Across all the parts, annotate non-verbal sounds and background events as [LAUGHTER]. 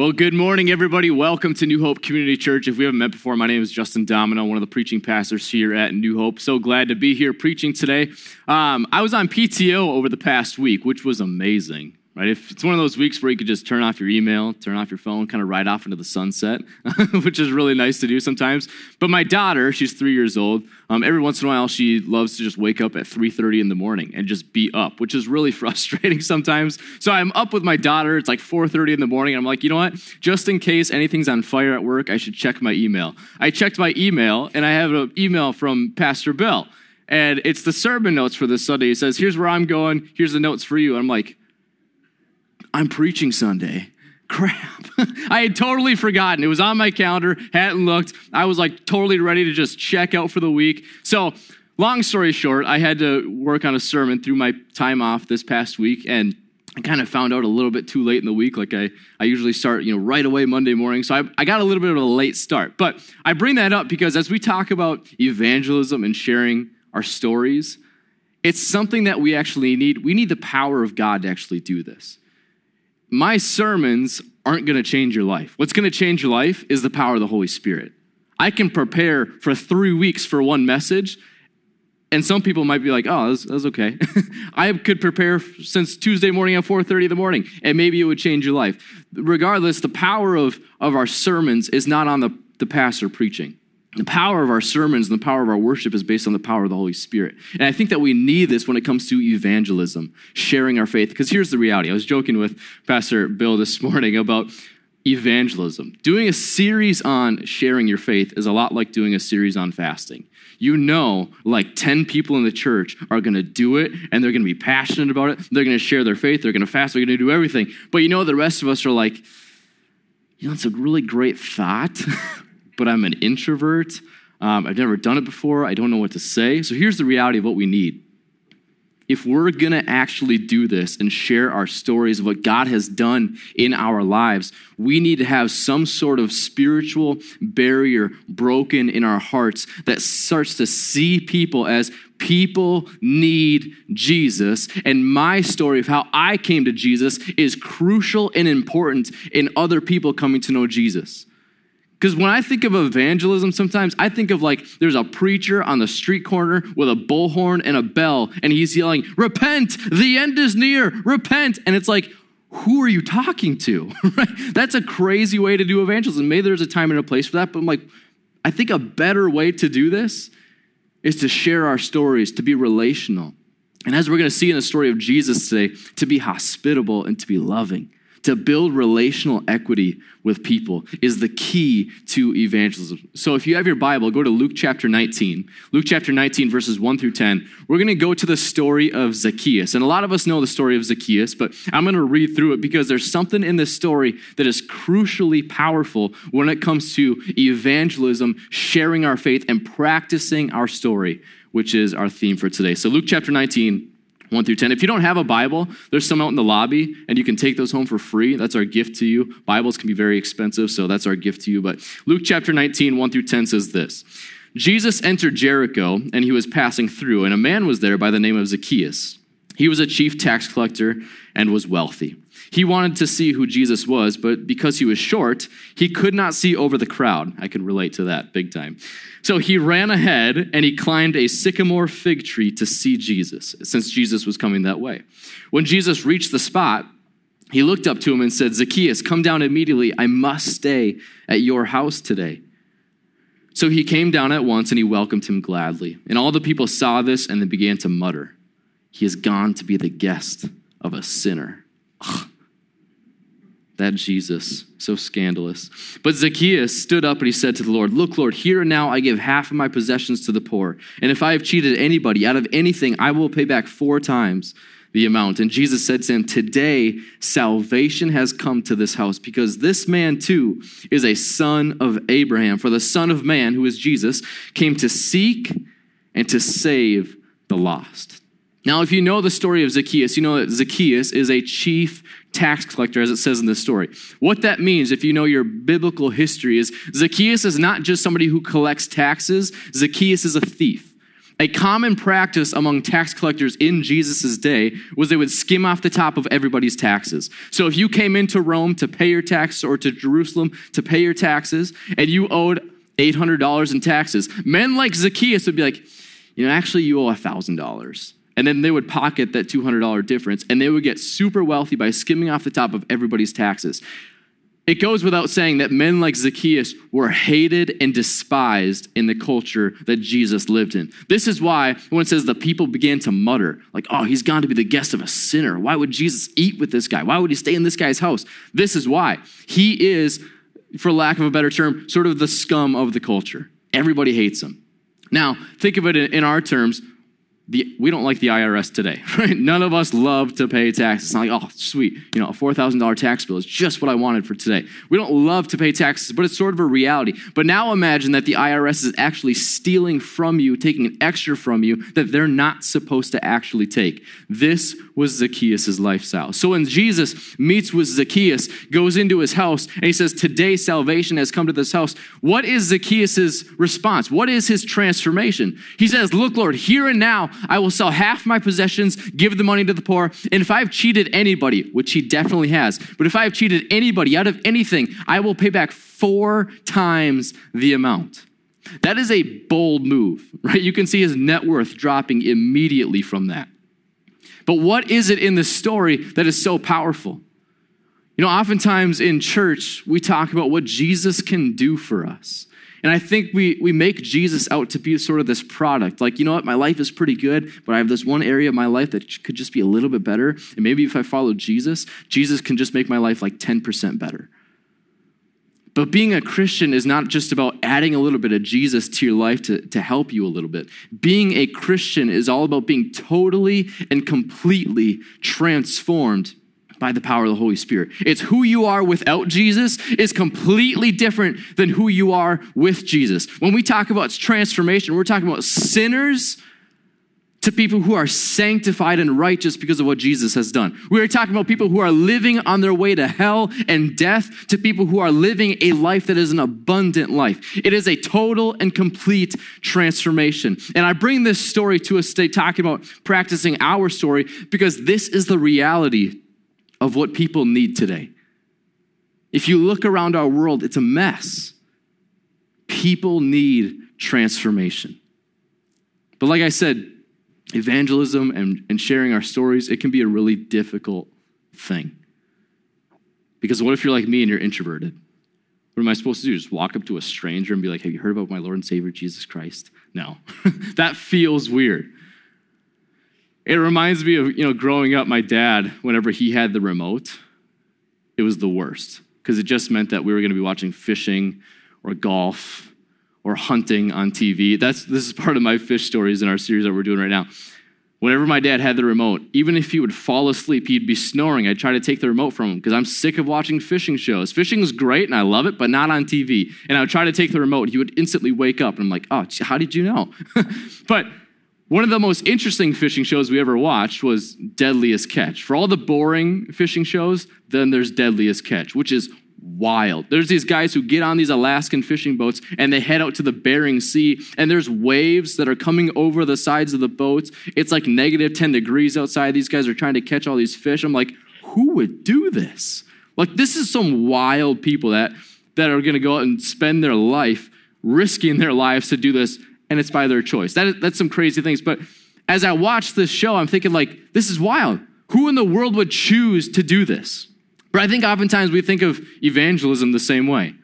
Well, good morning, everybody. Welcome to New Hope Community Church. If we haven't met before, my name is Justin Domino, one of the preaching pastors here at New Hope. So glad to be here preaching today. Um, I was on PTO over the past week, which was amazing right? If it's one of those weeks where you could just turn off your email, turn off your phone, kind of ride off into the sunset, [LAUGHS] which is really nice to do sometimes. But my daughter, she's three years old. Um, every once in a while, she loves to just wake up at 3:30 in the morning and just be up, which is really [LAUGHS] frustrating sometimes. So I'm up with my daughter. It's like 4:30 in the morning. I'm like, you know what? Just in case anything's on fire at work, I should check my email. I checked my email, and I have an email from Pastor Bill. And it's the sermon notes for this Sunday. He says, Here's where I'm going. Here's the notes for you. I'm like, I'm preaching Sunday. Crap. [LAUGHS] I had totally forgotten. It was on my calendar, hadn't looked. I was like totally ready to just check out for the week. So, long story short, I had to work on a sermon through my time off this past week and I kind of found out a little bit too late in the week. Like I, I usually start, you know, right away Monday morning. So I, I got a little bit of a late start. But I bring that up because as we talk about evangelism and sharing our stories, it's something that we actually need. We need the power of God to actually do this my sermons aren't going to change your life. What's going to change your life is the power of the Holy Spirit. I can prepare for three weeks for one message, and some people might be like, "Oh, that's, that's okay." [LAUGHS] I could prepare since Tuesday morning at 4:30 in the morning, and maybe it would change your life. Regardless, the power of, of our sermons is not on the, the pastor preaching. The power of our sermons and the power of our worship is based on the power of the Holy Spirit. And I think that we need this when it comes to evangelism, sharing our faith. Because here's the reality I was joking with Pastor Bill this morning about evangelism. Doing a series on sharing your faith is a lot like doing a series on fasting. You know, like 10 people in the church are going to do it and they're going to be passionate about it. They're going to share their faith. They're going to fast. They're going to do everything. But you know, the rest of us are like, you know, it's a really great thought, [LAUGHS] but I'm an introvert. Um, I've never done it before. I don't know what to say. So here's the reality of what we need. If we're going to actually do this and share our stories of what God has done in our lives, we need to have some sort of spiritual barrier broken in our hearts that starts to see people as people need Jesus. And my story of how I came to Jesus is crucial and important in other people coming to know Jesus. Because when I think of evangelism, sometimes I think of like there's a preacher on the street corner with a bullhorn and a bell, and he's yelling, Repent, the end is near, repent. And it's like, who are you talking to? [LAUGHS] right? That's a crazy way to do evangelism. Maybe there's a time and a place for that, but I'm like, I think a better way to do this is to share our stories, to be relational. And as we're going to see in the story of Jesus today, to be hospitable and to be loving to build relational equity with people is the key to evangelism. So if you have your Bible, go to Luke chapter 19. Luke chapter 19, verses 1 through 10. We're going to go to the story of Zacchaeus. And a lot of us know the story of Zacchaeus, but I'm going to read through it because there's something in this story that is crucially powerful when it comes to evangelism, sharing our faith, and practicing our story, which is our theme for today. So Luke chapter 19, 1 through 10. If you don't have a Bible, there's some out in the lobby, and you can take those home for free. That's our gift to you. Bibles can be very expensive, so that's our gift to you. But Luke chapter 19, 1 through 10 says this Jesus entered Jericho, and he was passing through, and a man was there by the name of Zacchaeus. He was a chief tax collector and was wealthy. He wanted to see who Jesus was, but because he was short, he could not see over the crowd. I can relate to that big time. So he ran ahead and he climbed a sycamore fig tree to see Jesus, since Jesus was coming that way. When Jesus reached the spot, he looked up to him and said, Zacchaeus, come down immediately. I must stay at your house today. So he came down at once and he welcomed him gladly. And all the people saw this and they began to mutter, He has gone to be the guest of a sinner. Ugh. That Jesus, so scandalous. But Zacchaeus stood up and he said to the Lord, Look, Lord, here and now I give half of my possessions to the poor. And if I have cheated anybody out of anything, I will pay back four times the amount. And Jesus said to him, Today salvation has come to this house because this man too is a son of Abraham. For the Son of Man, who is Jesus, came to seek and to save the lost. Now, if you know the story of Zacchaeus, you know that Zacchaeus is a chief tax collector, as it says in this story. What that means, if you know your biblical history, is Zacchaeus is not just somebody who collects taxes, Zacchaeus is a thief. A common practice among tax collectors in Jesus' day was they would skim off the top of everybody's taxes. So if you came into Rome to pay your taxes or to Jerusalem to pay your taxes and you owed $800 in taxes, men like Zacchaeus would be like, you know, actually, you owe $1,000. And then they would pocket that $200 difference and they would get super wealthy by skimming off the top of everybody's taxes. It goes without saying that men like Zacchaeus were hated and despised in the culture that Jesus lived in. This is why when it says the people began to mutter, like, oh, he's gone to be the guest of a sinner. Why would Jesus eat with this guy? Why would he stay in this guy's house? This is why. He is, for lack of a better term, sort of the scum of the culture. Everybody hates him. Now, think of it in our terms the, we don't like the IRS today, [LAUGHS] right? None of us love to pay taxes. It's not like, oh, sweet, you know, a $4,000 tax bill is just what I wanted for today. We don't love to pay taxes, but it's sort of a reality. But now imagine that the IRS is actually stealing from you, taking an extra from you that they're not supposed to actually take. This was Zacchaeus' lifestyle. So when Jesus meets with Zacchaeus, goes into his house, and he says, Today salvation has come to this house, what is Zacchaeus' response? What is his transformation? He says, Look, Lord, here and now, I will sell half my possessions, give the money to the poor, and if I've cheated anybody, which he definitely has, but if I have cheated anybody out of anything, I will pay back four times the amount. That is a bold move, right? You can see his net worth dropping immediately from that. But what is it in the story that is so powerful? You know, oftentimes in church, we talk about what Jesus can do for us. And I think we, we make Jesus out to be sort of this product. Like, you know what, my life is pretty good, but I have this one area of my life that could just be a little bit better. And maybe if I follow Jesus, Jesus can just make my life like 10% better. But being a Christian is not just about adding a little bit of Jesus to your life to, to help you a little bit. Being a Christian is all about being totally and completely transformed by the power of the Holy Spirit. It's who you are without Jesus is completely different than who you are with Jesus. When we talk about transformation, we're talking about sinners to people who are sanctified and righteous because of what Jesus has done. We are talking about people who are living on their way to hell and death to people who are living a life that is an abundant life. It is a total and complete transformation. And I bring this story to us today, talking about practicing our story, because this is the reality of what people need today. If you look around our world, it's a mess. People need transformation. But like I said, evangelism and, and sharing our stories, it can be a really difficult thing. Because what if you're like me and you're introverted? What am I supposed to do? Just walk up to a stranger and be like, Have you heard about my Lord and Savior Jesus Christ? No. [LAUGHS] that feels weird. It reminds me of, you know, growing up, my dad, whenever he had the remote, it was the worst because it just meant that we were going to be watching fishing or golf or hunting on TV. That's this is part of my fish stories in our series that we're doing right now. Whenever my dad had the remote, even if he would fall asleep, he'd be snoring. I'd try to take the remote from him because I'm sick of watching fishing shows. Fishing is great and I love it, but not on TV. And I would try to take the remote. He would instantly wake up and I'm like, oh, how did you know? [LAUGHS] but one of the most interesting fishing shows we ever watched was Deadliest Catch. For all the boring fishing shows, then there's Deadliest Catch, which is wild. There's these guys who get on these Alaskan fishing boats and they head out to the Bering Sea, and there's waves that are coming over the sides of the boats. It's like negative 10 degrees outside. These guys are trying to catch all these fish. I'm like, who would do this? Like, this is some wild people that, that are going to go out and spend their life risking their lives to do this, and it's by their choice. That is, that's some crazy things. But as I watch this show, I'm thinking, like, this is wild. Who in the world would choose to do this? But I think oftentimes we think of evangelism the same way.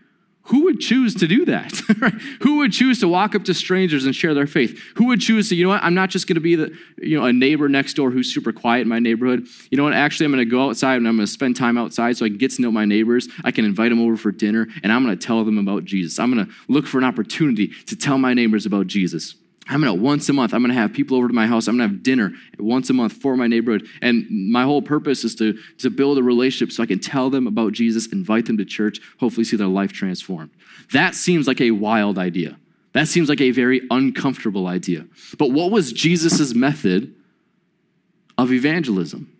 Who would choose to do that? [LAUGHS] Who would choose to walk up to strangers and share their faith? Who would choose to, you know what, I'm not just going to be the, you know, a neighbor next door who's super quiet in my neighborhood. You know what, actually, I'm going to go outside and I'm going to spend time outside so I can get to know my neighbors. I can invite them over for dinner and I'm going to tell them about Jesus. I'm going to look for an opportunity to tell my neighbors about Jesus. I'm gonna once a month, I'm gonna have people over to my house. I'm gonna have dinner once a month for my neighborhood. And my whole purpose is to, to build a relationship so I can tell them about Jesus, invite them to church, hopefully see their life transformed. That seems like a wild idea. That seems like a very uncomfortable idea. But what was Jesus' method of evangelism?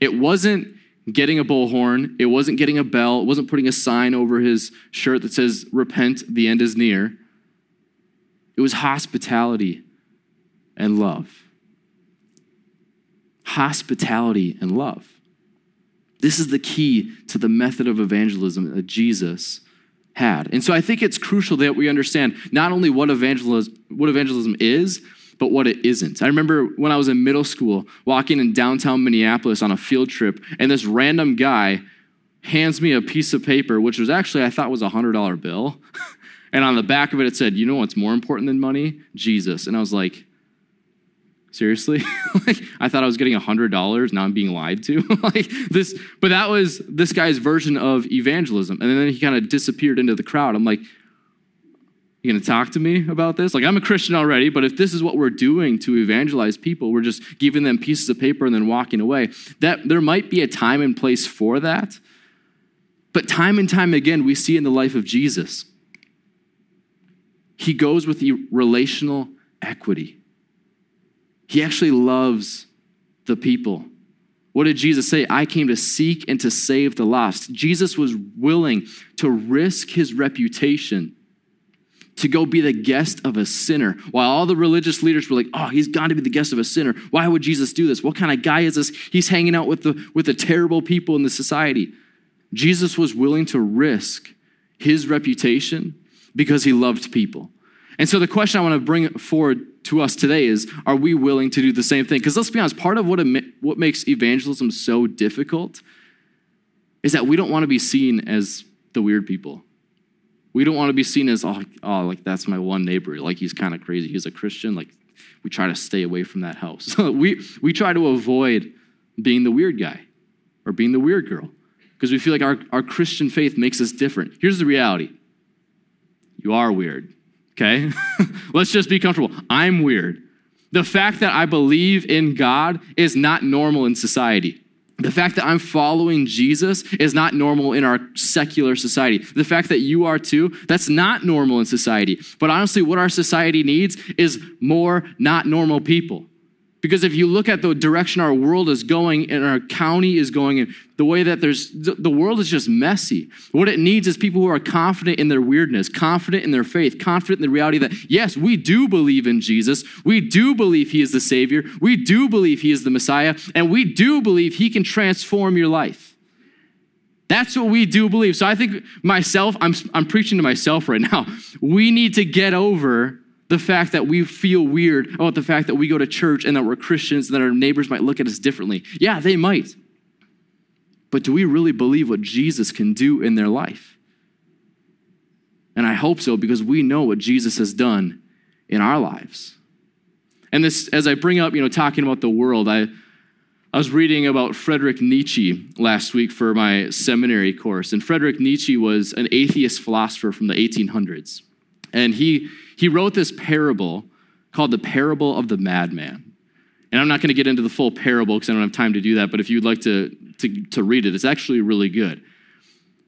It wasn't getting a bullhorn, it wasn't getting a bell, it wasn't putting a sign over his shirt that says, Repent, the end is near. It was hospitality. and love. Hospitality and love. This is the key to the method of evangelism that Jesus had. And so I think it's crucial that we understand not only what evangelism, what evangelism is, but what it isn't. I remember when I was in middle school walking in downtown Minneapolis on a field trip, and this random guy hands me a piece of paper, which was actually, I thought was a $100 bill. [LAUGHS] and on the back of it, it said, You know what's more important than money? Jesus. And I was like, Seriously? [LAUGHS] like, I thought I was getting $100. Now I'm being lied to. [LAUGHS] like this, but that was this guy's version of evangelism. And then he kind of disappeared into the crowd. I'm like, you gonna talk to me about this? Like, I'm a Christian already, but if this is what we're doing to evangelize people, we're just giving them pieces of paper and then walking away, that there might be a time and place for that. But time and time again, we see in the life of Jesus, he goes with the relational equity. He actually loves the people. What did Jesus say? I came to seek and to save the lost. Jesus was willing to risk his reputation to go be the guest of a sinner. While all the religious leaders were like, oh, he's got to be the guest of a sinner. Why would Jesus do this? What kind of guy is this? He's hanging out with the, with the terrible people in the society. Jesus was willing to risk his reputation because he loved people. And so the question I want to bring forward to us today is are we willing to do the same thing? Because let's be honest, part of what, what makes evangelism so difficult is that we don't want to be seen as the weird people. We don't want to be seen as, oh, oh like that's my one neighbor. Like he's kind of crazy. He's a Christian. Like we try to stay away from that house. [LAUGHS] we, we try to avoid being the weird guy or being the weird girl because we feel like our, our Christian faith makes us different. Here's the reality you are weird okay? [LAUGHS] Let's just be comfortable. I'm weird. The fact that I believe in God is not normal in society. The fact that I'm following Jesus is not normal in our secular society. The fact that you are too, that's not normal in society. But honestly, what our society needs is more not normal people. Because if you look at the direction our world is going and our county is going, and the way that there's, the world is just messy. What it needs is people who are confident in their weirdness, confident in their faith, confident in the reality that, yes, we do believe in Jesus. We do believe he is the Savior. We do believe he is the Messiah. And we do believe he can transform your life. That's what we do believe. So I think myself, I'm, I'm preaching to myself right now. [LAUGHS] We need to get over the fact that we feel weird about the fact that we go to church and that we're Christians and that our neighbors might look at us differently. Yeah, they might. But do we really believe what Jesus can do in their life? And I hope so because we know what Jesus has done in our lives. And this, as I bring up, you know, talking about the world, I, I was reading about Frederick Nietzsche last week for my seminary course. And Frederick Nietzsche was an atheist philosopher from the 1800s. And he he wrote this parable called the parable of the madman. And I'm not going to get into the full parable because I don't have time to do that, but if you'd like to, to, to read it, it's actually really good.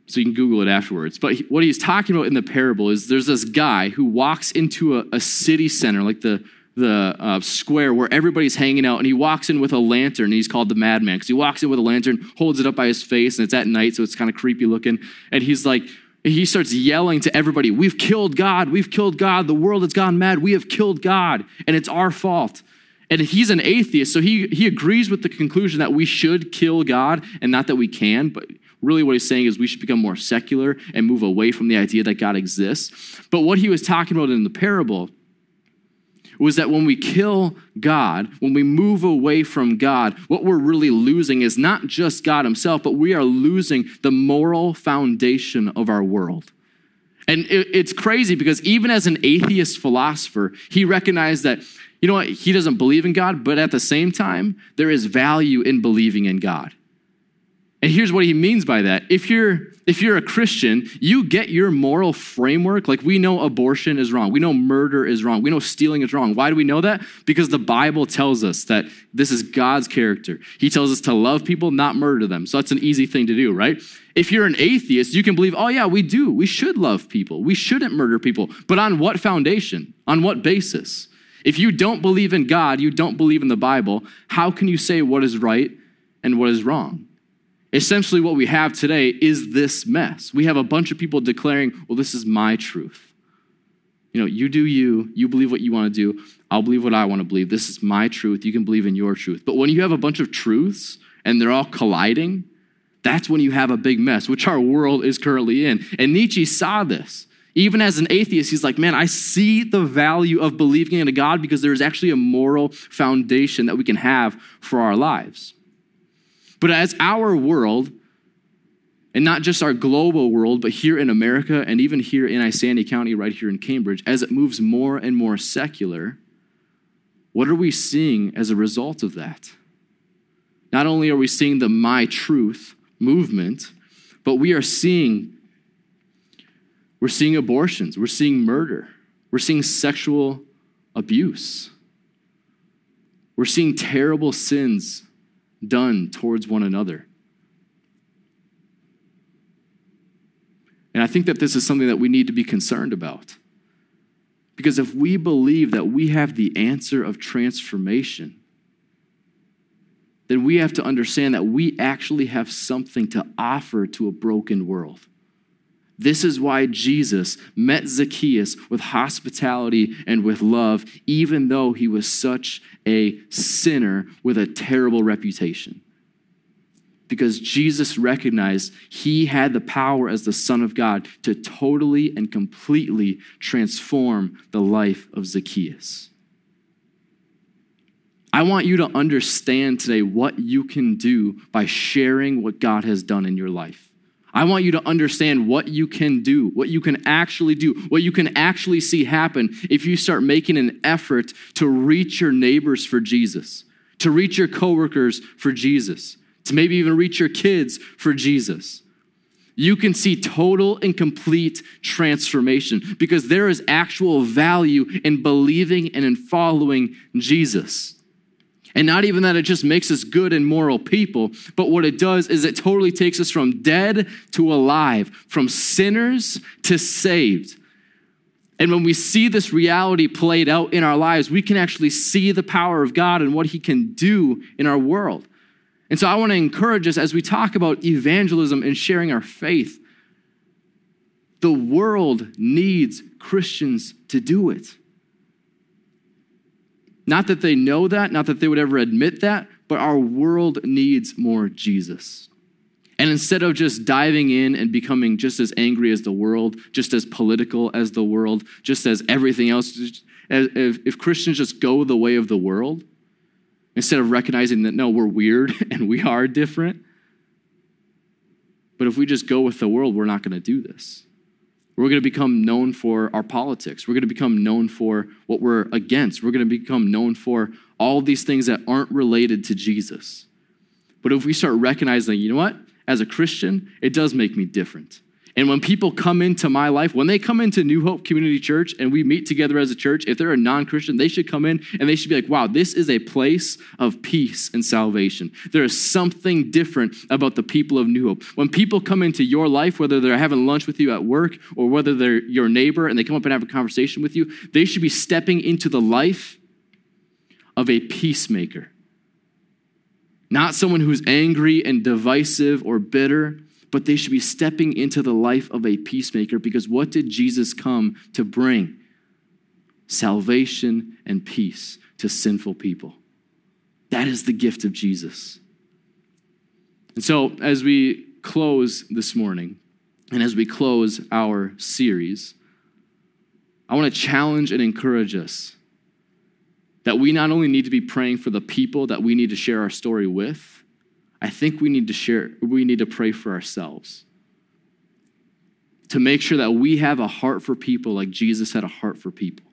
So you can Google it afterwards. But he, what he's talking about in the parable is there's this guy who walks into a, a city center, like the, the uh, square where everybody's hanging out, and he walks in with a lantern. And he's called the madman because he walks in with a lantern, holds it up by his face, and it's at night, so it's kind of creepy looking. And he's like, he starts yelling to everybody, We've killed God. We've killed God. The world has gone mad. We have killed God, and it's our fault. And he's an atheist, so he, he agrees with the conclusion that we should kill God, and not that we can, but really what he's saying is we should become more secular and move away from the idea that God exists. But what he was talking about in the parable was that when we kill God, when we move away from God, what we're really losing is not just God Himself, but we are losing the moral foundation of our world. And it's crazy because even as an atheist philosopher, he recognized that, you know what, he doesn't believe in God, but at the same time, there is value in believing in God. And here's what he means by that. If you're if you're a Christian, you get your moral framework. Like we know abortion is wrong. We know murder is wrong. We know stealing is wrong. Why do we know that? Because the Bible tells us that this is God's character. He tells us to love people, not murder them. So that's an easy thing to do, right? If you're an atheist, you can believe, "Oh yeah, we do. We should love people. We shouldn't murder people." But on what foundation? On what basis? If you don't believe in God, you don't believe in the Bible, how can you say what is right and what is wrong? Essentially what we have today is this mess. We have a bunch of people declaring, well, this is my truth. You know, you do you, you believe what you want to do, I'll believe what I want to believe. This is my truth. You can believe in your truth. But when you have a bunch of truths and they're all colliding, that's when you have a big mess, which our world is currently in. And Nietzsche saw this. Even as an atheist, he's like, man, I see the value of believing in a God because there is actually a moral foundation that we can have for our lives. But as our world, and not just our global world, but here in America and even here in Isanti County, right here in Cambridge, as it moves more and more secular, what are we seeing as a result of that? Not only are we seeing the my truth movement, but we are seeing we're seeing abortions, we're seeing murder, we're seeing sexual abuse. We're seeing terrible sins done towards one another. And I think that this is something that we need to be concerned about. Because if we believe that we have the answer of transformation, then we have to understand that we actually have something to offer to a broken world. This is why Jesus met Zacchaeus with hospitality and with love, even though he was such a sinner with a terrible reputation. Because Jesus recognized he had the power as the Son of God to totally and completely transform the life of Zacchaeus. I want you to understand today what you can do by sharing what God has done in your life. I want you to understand what you can do, what you can actually do, what you can actually see happen if you start making an effort to reach your neighbors for Jesus, to reach your coworkers for Jesus, to maybe even reach your kids for Jesus. You can see total and complete transformation because there is actual value in believing and in following Jesus. And not even that it just makes us good and moral people, but what it does is it totally takes us from dead to alive, from sinners to saved. And when we see this reality played out in our lives, we can actually see the power of God and what He can do in our world. And so I want to encourage us as we talk about evangelism and sharing our faith. The world needs Christians to do it. Not that they know that, not that they would ever admit that, but our world needs more Jesus. And instead of just diving in and becoming just as angry as the world, just as political as the world, just as everything else, if, Christians just go the way of the world, instead of recognizing that no, we're weird [LAUGHS] and we are different, but if we just go with the world, we're not going to do this. We're going to become known for our politics. We're going to become known for what we're against. We're going to become known for all these things that aren't related to Jesus. But if we start recognizing, you know what? As a Christian, it does make me different. And when people come into my life, when they come into New Hope Community Church and we meet together as a church, if they're a non Christian, they should come in and they should be like, wow, this is a place of peace and salvation. There is something different about the people of New Hope. When people come into your life, whether they're having lunch with you at work or whether they're your neighbor and they come up and have a conversation with you, they should be stepping into the life of a peacemaker. Not someone who's angry and divisive or bitter, but they should be stepping into the life of a peacemaker because what did Jesus come to bring? Salvation and peace to sinful people. That is the gift of Jesus. And so, as we close this morning, and as we close our series, I want to challenge and encourage us that we not only need to be praying for the people that we need to share our story with, I think we need to share, we need to pray for ourselves. To make sure that we have a heart for people like Jesus had a heart for people.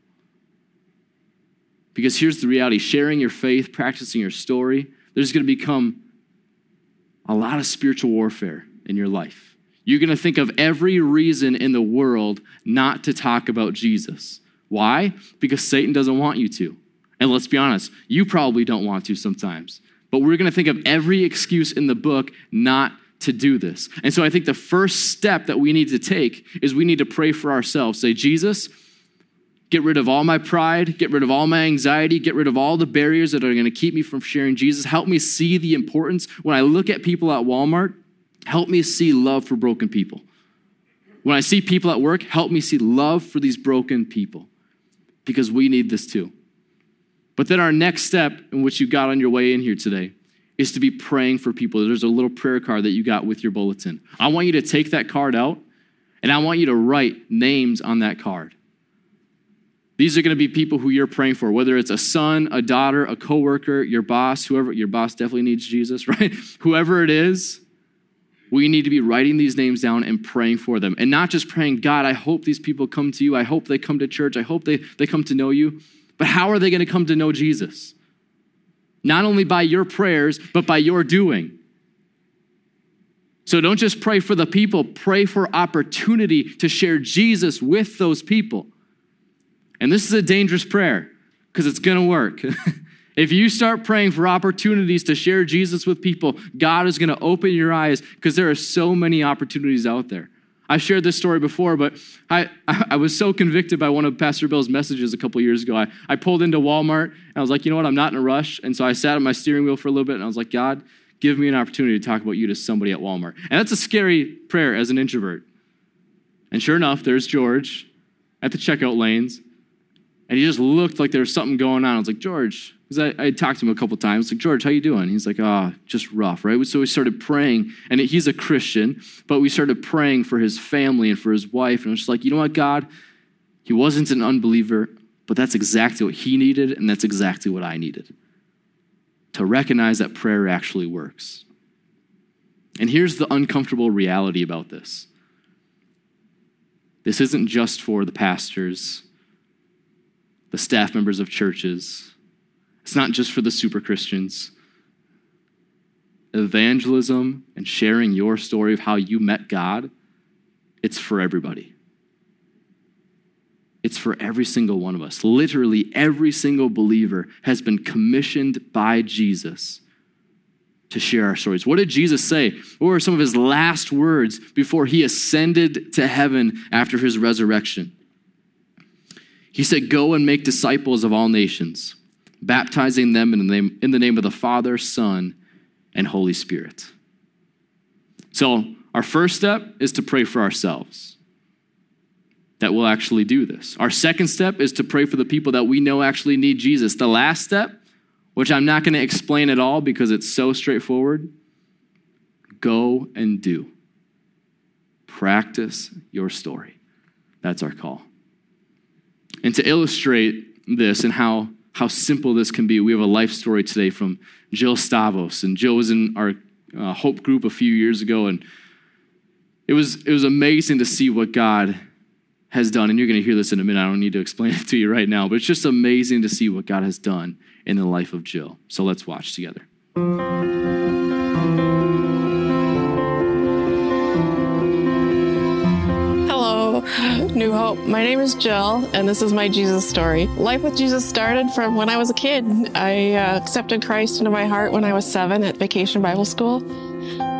Because here's the reality sharing your faith, practicing your story, there's going to become a lot of spiritual warfare in your life. You're going to think of every reason in the world not to talk about Jesus. Why? Because Satan doesn't want you to. And let's be honest, you probably don't want to sometimes. But we're going to think of every excuse in the book not to do this. And so I think the first step that we need to take is we need to pray for ourselves. Say, Jesus, get rid of all my pride, get rid of all my anxiety, get rid of all the barriers that are going to keep me from sharing Jesus. Help me see the importance. When I look at people at Walmart, help me see love for broken people. When I see people at work, help me see love for these broken people. because we need this too. But then our next step, in which you got on your way in here today, is to be praying for people. There's a little prayer card that you got with your bulletin. I want you to take that card out and I want you to write names on that card. These are going to be people who you're praying for, whether it's a son, a daughter, a coworker, your boss, whoever, your boss definitely needs Jesus, [LAUGHS] right? whoever it is, we need to be writing these names down and praying for them. And not just praying, God, I hope these people come to you. I hope they come to church. I hope they, they come to know you. But how are they going to come to know Jesus? Not only by your prayers, but by your doing. So don't just pray for the people, pray for opportunity to share Jesus with those people. And this is a dangerous prayer because it's going to work. [LAUGHS] If you start praying for opportunities to share Jesus with people, God is going to open your eyes because there are so many opportunities out there. I've shared this story before, but I, I was so convicted by one of Pastor Bill's messages a couple years ago. I, I pulled into Walmart and I was like, you know what? I'm not in a rush. And so I sat at my steering wheel for a little bit and I was like, God, give me an opportunity to talk about you to somebody at Walmart. And that's a scary prayer as an introvert. And sure enough, there's George at the checkout lanes. And he just looked like there was something going on. I was like, George, because I, I talked to him a couple times, like, George, how you doing? He's like, ah, oh, just rough, right? So we started praying, and he's a Christian, but we started praying for his family and for his wife, and I was just like, you know what, God? He wasn't an unbeliever, but that's exactly what he needed, and that's exactly what I needed. To recognize that prayer actually works. And here's the uncomfortable reality about this this isn't just for the pastors, the staff members of churches, it's not just for the super Christians. Evangelism and sharing your story of how you met God, it's for everybody. It's for every single one of us. Literally, every single believer has been commissioned by Jesus to share our stories. What did Jesus say? What were some of his last words before he ascended to heaven after his resurrection? He said, Go and make disciples of all nations baptizing them in the name, in the name of the Father, Son, and Holy Spirit. So, our first step is to pray for ourselves that we'll actually do this. Our second step is to pray for the people that we know actually need Jesus. The last step, which I'm not going to explain at all because it's so straightforward, go and do. Practice your story. That's our call. And to illustrate this and how how simple this can be. We have a life story today from Jill Stavos, and Jill was in our uh, Hope group a few years ago, and it was it was amazing to see what God has done. And you're going to hear this in a minute. I don't need to explain [LAUGHS] it to you right now, but it's just amazing to see what God has done in the life of Jill. So let's watch together. New Hope. My name is Jill, and this is my Jesus story. Life with Jesus started from when I was a kid. I uh, accepted Christ into my heart when I was seven at Vacation Bible School.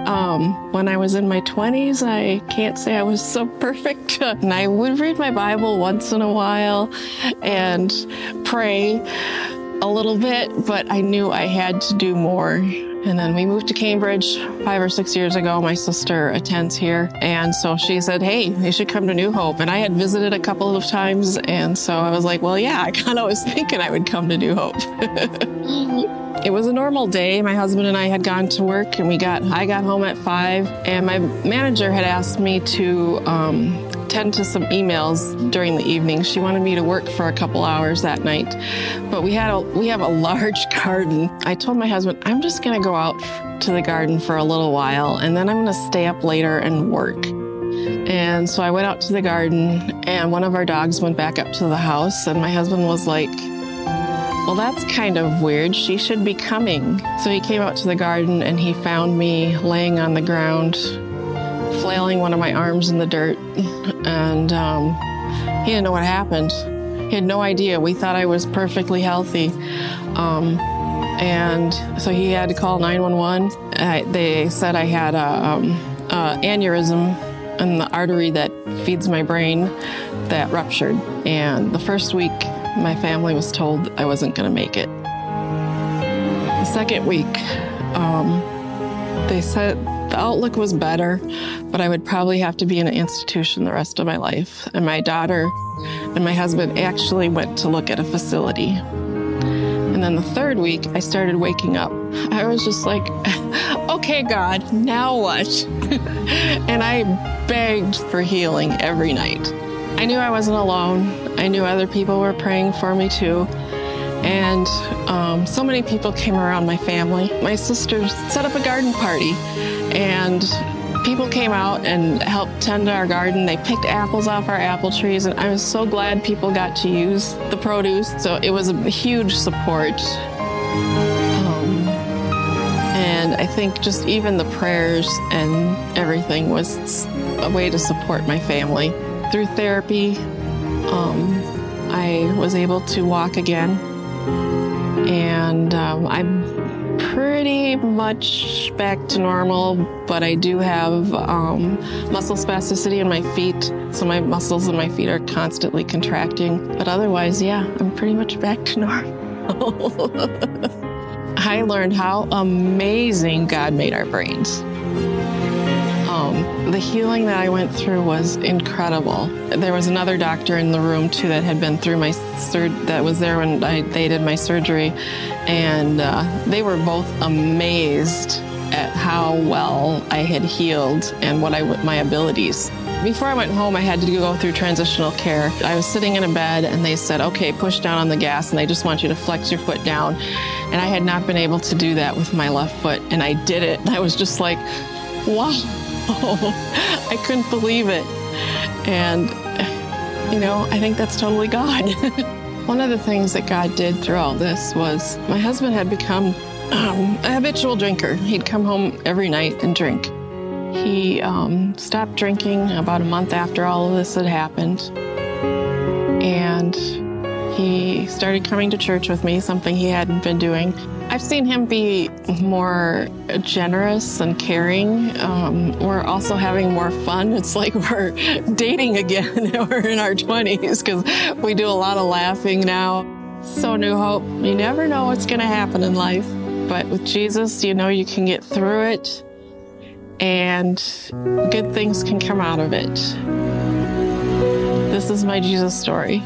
Um, when I was in my 20s, I can't say I was so [LAUGHS] perfect. and I would read my Bible once in a while and pray a little bit, but I knew I had to do more. And then we moved to Cambridge five or six years ago. My sister attends here. And so she said, Hey, you should come to New Hope. And I had visited a couple of times. And so I was like, Well, yeah, I kind of was [LAUGHS] thinking I would come to New Hope. [LAUGHS] it was a normal day. My husband and I had gone to work and we got, I got home at five and my manager had asked me to, um, tend to some emails during the evening. She wanted me to work for a couple hours that night, but we had a we have a [LAUGHS] large garden. I told my husband I'm just going to go out to the garden for a little while, and then I'm going to stay up later and work. And so I went out to the garden, and one of our dogs went back up to the house, and my husband was like, well, that's kind of weird. She should be coming. So he came out to the garden and he found me laying on the ground flailing one of my arms in the dirt, and um, he didn't know what happened. He had no idea. We thought I was perfectly healthy. Um, and so he had to call 911. they said I had a, um, a aneurysm in the artery that feeds my brain that ruptured. And the first week, my family was told I wasn't going to make it. The second week, um, they said The outlook was better, but I would probably have to be in an institution the rest of my life. And my daughter and my husband actually went to look at a facility. And then the third week, I started waking up. I was just like, [LAUGHS] okay, God, now what? [LAUGHS] and I begged for healing every night. I knew I wasn't alone. I knew other people were praying for me too. And um, so many people came around my family. My sisters set up a garden party, and people came out and helped tend our garden. They picked apples off our apple trees, and I was so glad people got to use the produce. So it was a huge support. Um, and I think just even the prayers and everything was a way to support my family. Through therapy, um, I was able to walk again and um, I'm pretty much back to normal, but I do have um, muscle spasticity in my feet, so my muscles in my feet are constantly contracting. But otherwise, yeah, I'm pretty much back to normal. [LAUGHS] I learned how amazing God made our brains. Um, the healing that I went through was incredible. There was another doctor in the room too that had been through my sur- that was there when I, they did my surgery, and uh, they were both amazed at how well I had healed and what I my abilities. Before I went home, I had to go through transitional care. I was sitting in a bed and they said, okay, push down on the gas and they just want you to flex your foot down. And I had not been able to do that with my left foot and I did it. And I was just like, wow, [LAUGHS] I couldn't believe it. And, you know, I think that's totally God. [LAUGHS] One of the things that God did through all this was my husband had become um, a habitual drinker. He'd come home every night and drink. He um, stopped drinking about a month after all of this had happened. And he started coming to church with me, something he hadn't been doing. I've seen him be more generous and caring. Um, we're also having more fun. [LAUGHS] It's like we're dating again. [LAUGHS] we're in our 20s because we do a lot of laughing now. So, New Hope, you never know what's going to happen in life. But with Jesus, you know you can get through it and good things can come out of it. This is my Jesus story.